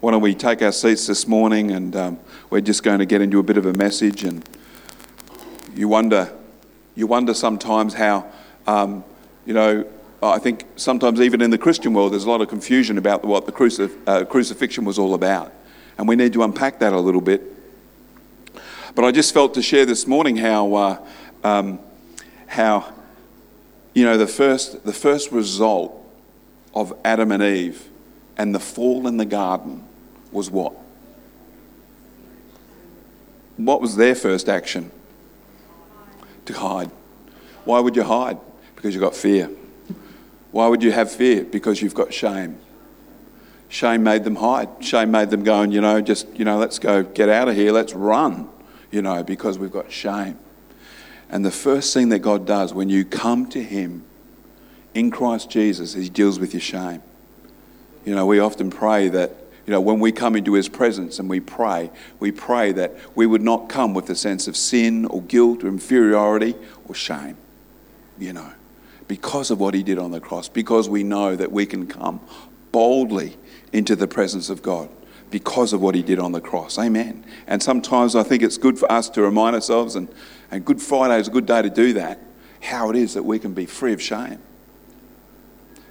why don't we take our seats this morning and um, we're just going to get into a bit of a message. And you wonder, you wonder sometimes how, um, you know, I think sometimes even in the Christian world there's a lot of confusion about what the crucif- uh, crucifixion was all about. And we need to unpack that a little bit. But I just felt to share this morning how, uh, um, how you know, the first, the first result of Adam and Eve and the fall in the garden was what? What was their first action? To hide. Why would you hide? Because you've got fear. Why would you have fear? Because you've got shame. Shame made them hide. Shame made them go and, you know, just, you know, let's go get out of here, let's run, you know, because we've got shame. And the first thing that God does when you come to Him in Christ Jesus, is He deals with your shame. You know, we often pray that, you know, when we come into His presence and we pray, we pray that we would not come with a sense of sin or guilt or inferiority or shame, you know, because of what He did on the cross, because we know that we can come boldly into the presence of God because of what he did on the cross. Amen. And sometimes I think it's good for us to remind ourselves, and, and Good Friday is a good day to do that, how it is that we can be free of shame.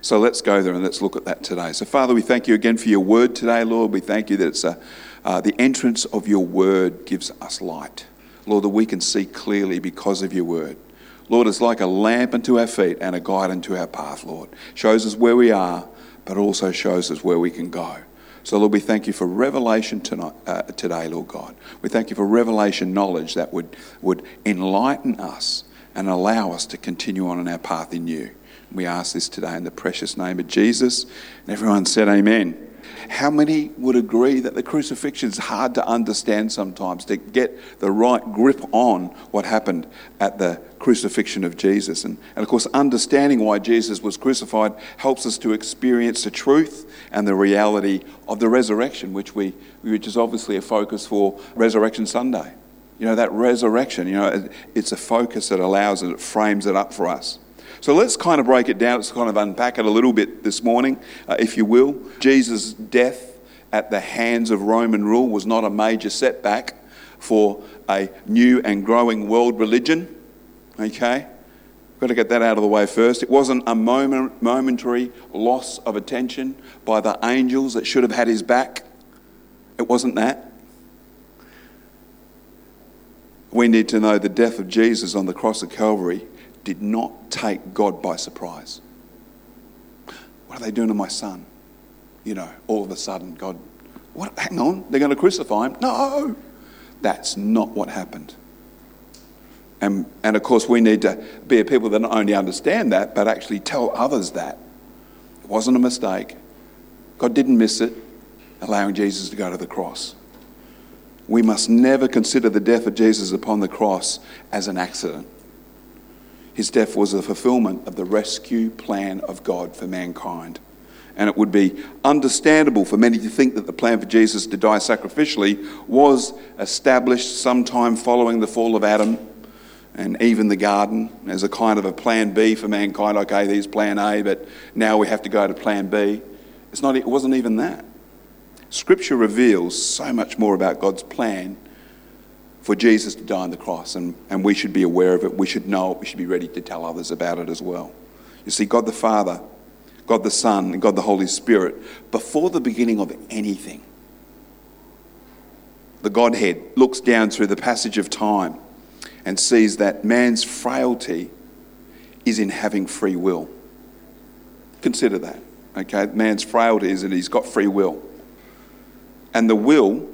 So let's go there and let's look at that today. So, Father, we thank you again for your word today, Lord. We thank you that it's a, uh, the entrance of your word gives us light. Lord, that we can see clearly because of your word. Lord, it's like a lamp unto our feet and a guide unto our path, Lord. Shows us where we are, but also shows us where we can go. So, Lord, we thank you for revelation tonight, uh, today, Lord God. We thank you for revelation knowledge that would, would enlighten us and allow us to continue on in our path in you. We ask this today in the precious name of Jesus. And everyone said, Amen. How many would agree that the crucifixion is hard to understand sometimes, to get the right grip on what happened at the crucifixion of Jesus? And, and of course, understanding why Jesus was crucified helps us to experience the truth and the reality of the resurrection, which, we, which is obviously a focus for Resurrection Sunday. You know, that resurrection, you know, it's a focus that allows and it frames it up for us. So let's kind of break it down. Let's kind of unpack it a little bit this morning, uh, if you will. Jesus' death at the hands of Roman rule was not a major setback for a new and growing world religion. Okay? Got to get that out of the way first. It wasn't a moment, momentary loss of attention by the angels that should have had his back. It wasn't that. We need to know the death of Jesus on the cross of Calvary did not take God by surprise. What are they doing to my son? You know, all of a sudden, God, what? Hang on, they're going to crucify him? No, that's not what happened. And, and of course, we need to be a people that not only understand that, but actually tell others that. It wasn't a mistake. God didn't miss it, allowing Jesus to go to the cross. We must never consider the death of Jesus upon the cross as an accident. His death was a fulfillment of the rescue plan of God for mankind. And it would be understandable for many to think that the plan for Jesus to die sacrificially was established sometime following the fall of Adam and even the garden as a kind of a plan B for mankind. Okay, there's plan A, but now we have to go to plan B. It's not, it wasn't even that. Scripture reveals so much more about God's plan for Jesus to die on the cross, and, and we should be aware of it. We should know it. We should be ready to tell others about it as well. You see, God the Father, God the Son, and God the Holy Spirit, before the beginning of anything, the Godhead looks down through the passage of time and sees that man's frailty is in having free will. Consider that, okay? Man's frailty is that he's got free will. And the will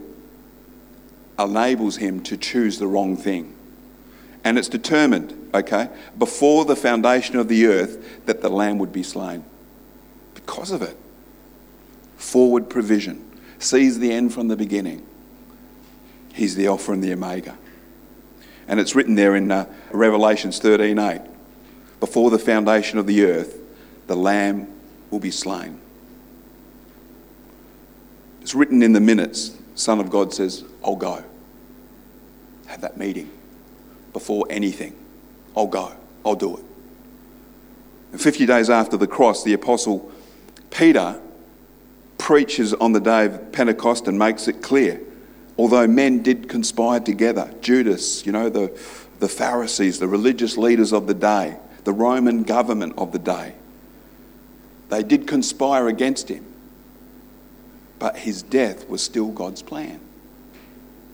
enables him to choose the wrong thing. And it's determined, okay, before the foundation of the earth that the lamb would be slain. Because of it. Forward provision. Sees the end from the beginning. He's the Alpha and the Omega. And it's written there in uh, Revelations 13:8. Before the foundation of the earth, the lamb will be slain. It's written in the minutes. Son of God says, I'll go have that meeting before anything. I'll go, I'll do it. And 50 days after the cross, the apostle Peter preaches on the day of Pentecost and makes it clear. Although men did conspire together, Judas, you know, the, the Pharisees, the religious leaders of the day, the Roman government of the day, they did conspire against him. But his death was still God's plan.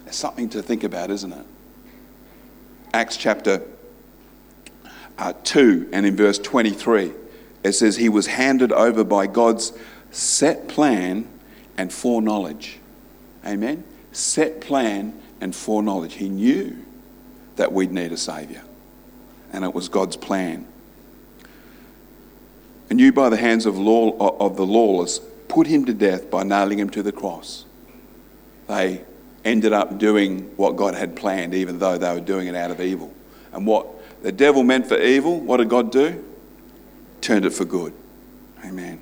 It's something to think about, isn't it? Acts chapter uh, 2 and in verse 23, it says, He was handed over by God's set plan and foreknowledge. Amen? Set plan and foreknowledge. He knew that we'd need a Saviour, and it was God's plan. And you, by the hands of, law, of the lawless, put him to death by nailing him to the cross. They ended up doing what God had planned, even though they were doing it out of evil. And what the devil meant for evil, what did God do? Turned it for good. Amen.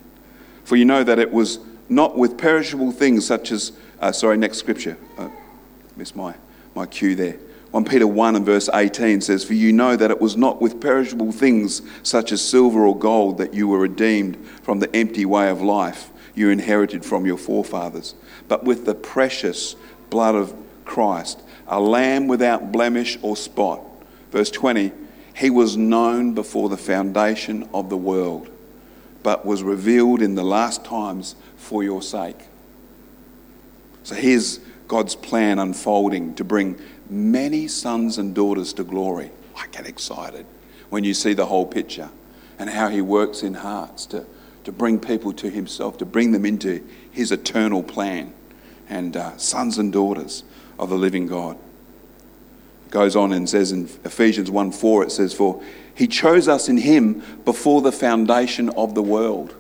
For you know that it was not with perishable things such as, uh, sorry, next scripture. Uh, missed my, my cue there. 1 Peter 1 and verse 18 says, For you know that it was not with perishable things such as silver or gold that you were redeemed from the empty way of life you inherited from your forefathers, but with the precious blood of Christ, a lamb without blemish or spot. Verse 20, he was known before the foundation of the world, but was revealed in the last times for your sake. So here's God's plan unfolding to bring many sons and daughters to glory. I get excited when you see the whole picture and how he works in hearts to, to bring people to himself, to bring them into his eternal plan and uh, sons and daughters of the living God. It goes on and says in Ephesians 1 4, it says, For he chose us in him before the foundation of the world.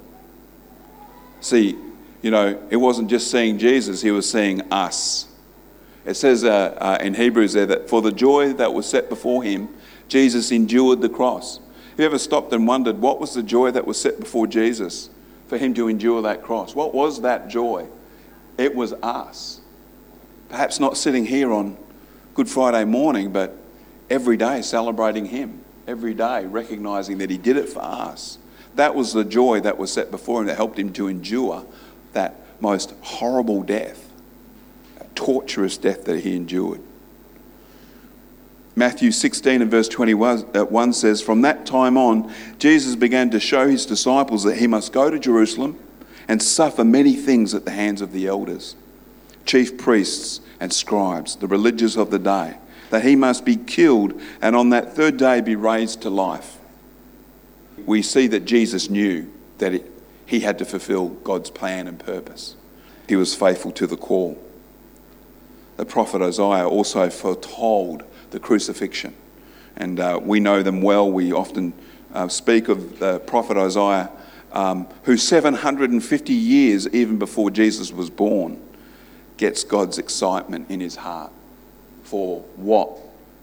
See, you know, it wasn't just seeing Jesus, he was seeing us. It says uh, uh, in Hebrews there that for the joy that was set before him, Jesus endured the cross. Have you ever stopped and wondered what was the joy that was set before Jesus for him to endure that cross? What was that joy? It was us. Perhaps not sitting here on Good Friday morning, but every day celebrating Him, every day recognizing that He did it for us. That was the joy that was set before Him that helped Him to endure that most horrible death, that torturous death that He endured. Matthew 16 and verse 21 uh, says, From that time on, Jesus began to show his disciples that he must go to Jerusalem and suffer many things at the hands of the elders, chief priests, and scribes, the religious of the day, that he must be killed and on that third day be raised to life. We see that Jesus knew that it, he had to fulfill God's plan and purpose. He was faithful to the call. The prophet Isaiah also foretold the crucifixion, and uh, we know them well. We often uh, speak of the prophet Isaiah um, who 750 years, even before Jesus was born, gets God's excitement in his heart for what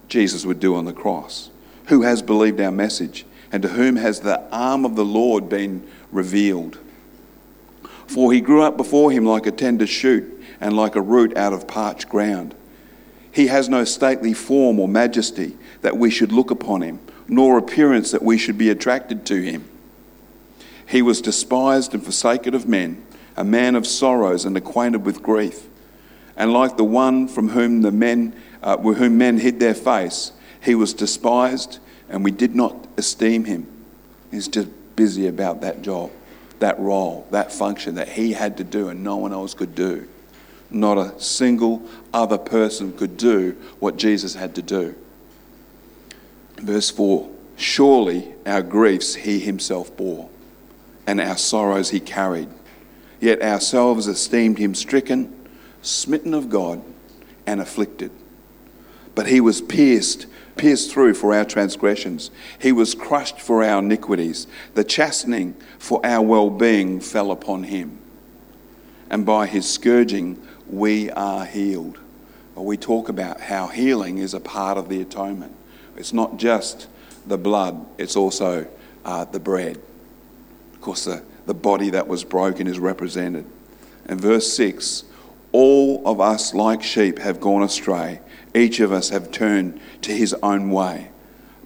Jesus would do on the cross. Who has believed our message, and to whom has the arm of the Lord been revealed? For he grew up before him like a tender shoot, and like a root out of parched ground. He has no stately form or majesty that we should look upon him, nor appearance that we should be attracted to him. He was despised and forsaken of men, a man of sorrows and acquainted with grief. And like the one from whom the men, uh, whom men hid their face, he was despised, and we did not esteem him. He's just busy about that job, that role, that function that he had to do, and no one else could do. Not a single other person could do what Jesus had to do. Verse 4 Surely our griefs he himself bore and our sorrows he carried. Yet ourselves esteemed him stricken, smitten of God, and afflicted. But he was pierced, pierced through for our transgressions. He was crushed for our iniquities. The chastening for our well being fell upon him. And by his scourging, we are healed. We talk about how healing is a part of the atonement. It's not just the blood, it's also uh, the bread. Of course, the, the body that was broken is represented. And verse 6 All of us, like sheep, have gone astray. Each of us have turned to his own way.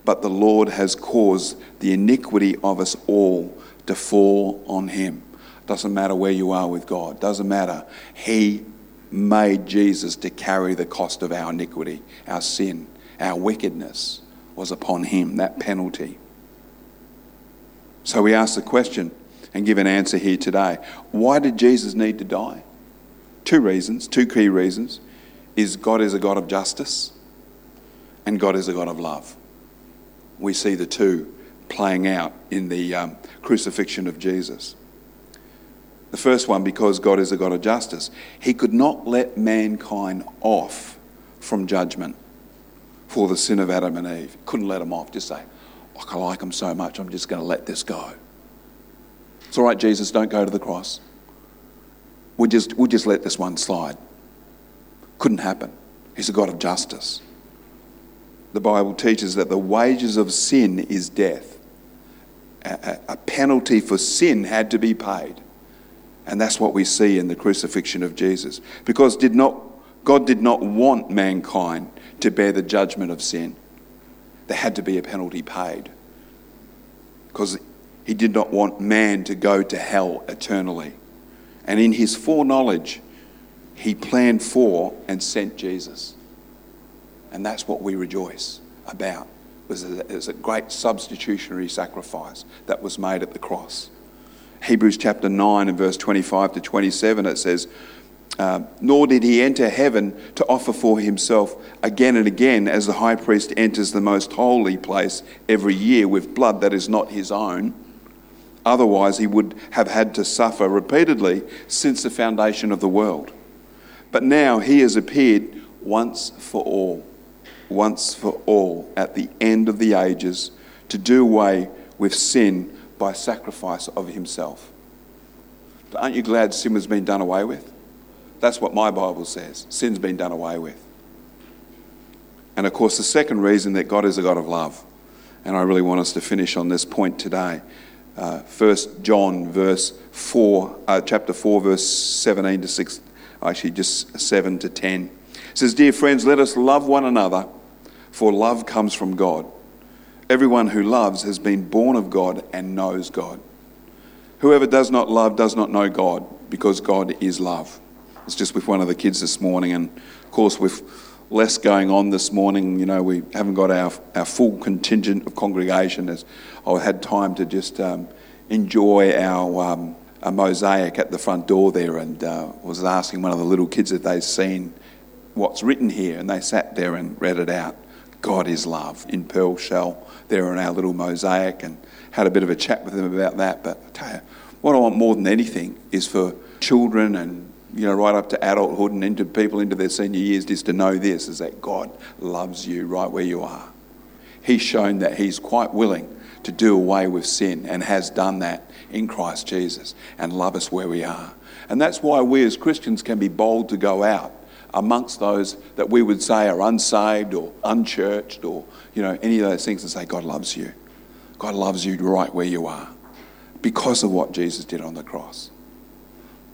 But the Lord has caused the iniquity of us all to fall on him. Doesn't matter where you are with God. Doesn't matter. He made Jesus to carry the cost of our iniquity, our sin, our wickedness was upon him, that penalty. So we ask the question and give an answer here today. Why did Jesus need to die? Two reasons, two key reasons. Is God is a God of justice and God is a God of love. We see the two playing out in the um, crucifixion of Jesus. The first one, because God is a God of justice, He could not let mankind off from judgment for the sin of Adam and Eve. Couldn't let them off. Just say, I like them so much, I'm just going to let this go. It's all right, Jesus, don't go to the cross. We'll just, we'll just let this one slide. Couldn't happen. He's a God of justice. The Bible teaches that the wages of sin is death. A, a, a penalty for sin had to be paid. And that's what we see in the crucifixion of Jesus. Because did not, God did not want mankind to bear the judgment of sin. There had to be a penalty paid. Because he did not want man to go to hell eternally. And in his foreknowledge, he planned for and sent Jesus. And that's what we rejoice about. Was a great substitutionary sacrifice that was made at the cross. Hebrews chapter 9 and verse 25 to 27, it says, uh, Nor did he enter heaven to offer for himself again and again, as the high priest enters the most holy place every year with blood that is not his own. Otherwise, he would have had to suffer repeatedly since the foundation of the world. But now he has appeared once for all, once for all, at the end of the ages, to do away with sin by sacrifice of himself. But aren't you glad sin has been done away with? That's what my Bible says. Sin's been done away with. And of course, the second reason that God is a God of love, and I really want us to finish on this point today. Uh, First John, verse four, uh, chapter four, verse seventeen to six, actually just seven to ten, it says, "Dear friends, let us love one another, for love comes from God. Everyone who loves has been born of God and knows God. Whoever does not love does not know God, because God is love." It's just with one of the kids this morning, and of course, with less going on this morning, you know, we haven't got our, our full contingent of congregation. As I had time to just um, enjoy our um, a mosaic at the front door there, and uh, was asking one of the little kids if they'd seen what's written here, and they sat there and read it out. God is love in pearl shell there on our little mosaic, and had a bit of a chat with them about that. But I tell you, what I want more than anything is for children and you know, right up to adulthood and into people into their senior years, just to know this is that God loves you right where you are. He's shown that He's quite willing to do away with sin and has done that in Christ Jesus and love us where we are. And that's why we as Christians can be bold to go out amongst those that we would say are unsaved or unchurched or, you know, any of those things and say, God loves you. God loves you right where you are because of what Jesus did on the cross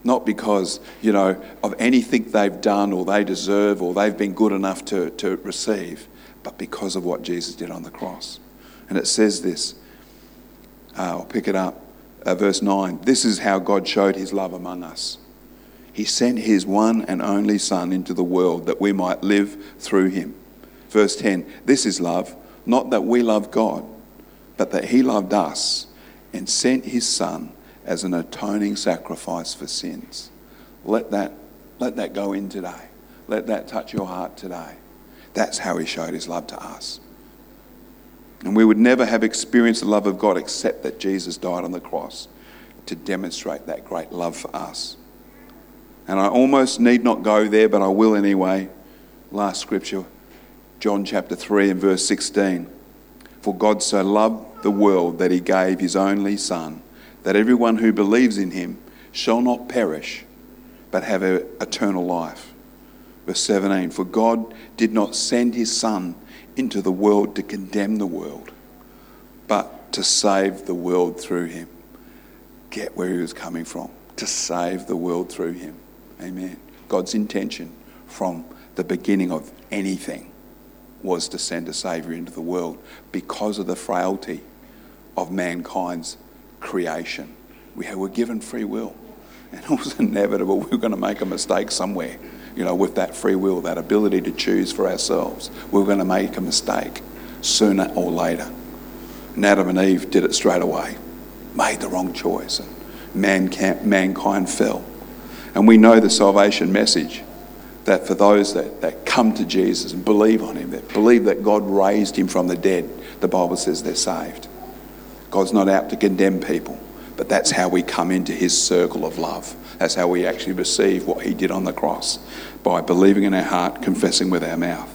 not because, you know, of anything they've done or they deserve or they've been good enough to, to receive, but because of what Jesus did on the cross. And it says this, uh, I'll pick it up, uh, verse 9. This is how God showed his love among us. He sent his one and only Son into the world that we might live through him. Verse 10 This is love, not that we love God, but that he loved us and sent his Son as an atoning sacrifice for sins. Let that, let that go in today. Let that touch your heart today. That's how he showed his love to us. And we would never have experienced the love of God except that Jesus died on the cross to demonstrate that great love for us. And I almost need not go there, but I will anyway. Last scripture, John chapter 3 and verse 16. For God so loved the world that he gave his only Son that everyone who believes in him shall not perish, but have eternal life. Verse 17 For God did not send his Son into the world to condemn the world, but to save the world through him. Get where he was coming from. To save the world through him. Amen. God's intention from the beginning of anything was to send a Saviour into the world because of the frailty of mankind's creation. We were given free will. And it was inevitable we were going to make a mistake somewhere, you know, with that free will, that ability to choose for ourselves. We were going to make a mistake sooner or later. And Adam and Eve did it straight away, made the wrong choice, and mankind, mankind fell. And we know the salvation message that for those that, that come to Jesus and believe on him, that believe that God raised him from the dead, the Bible says they're saved. God's not out to condemn people, but that's how we come into his circle of love. That's how we actually receive what he did on the cross by believing in our heart, confessing with our mouth.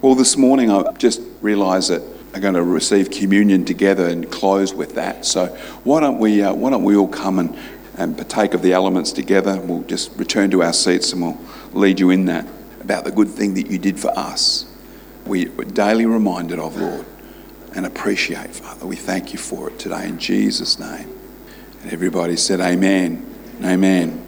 Well, this morning I just realised that I'm going to receive communion together and close with that. So why don't we, uh, why don't we all come and, and partake of the elements together? We'll just return to our seats and we'll lead you in that about the good thing that you did for us. We, we're daily reminded of, Lord, and appreciate, Father. We thank you for it today in Jesus' name. And everybody said, Amen. Amen.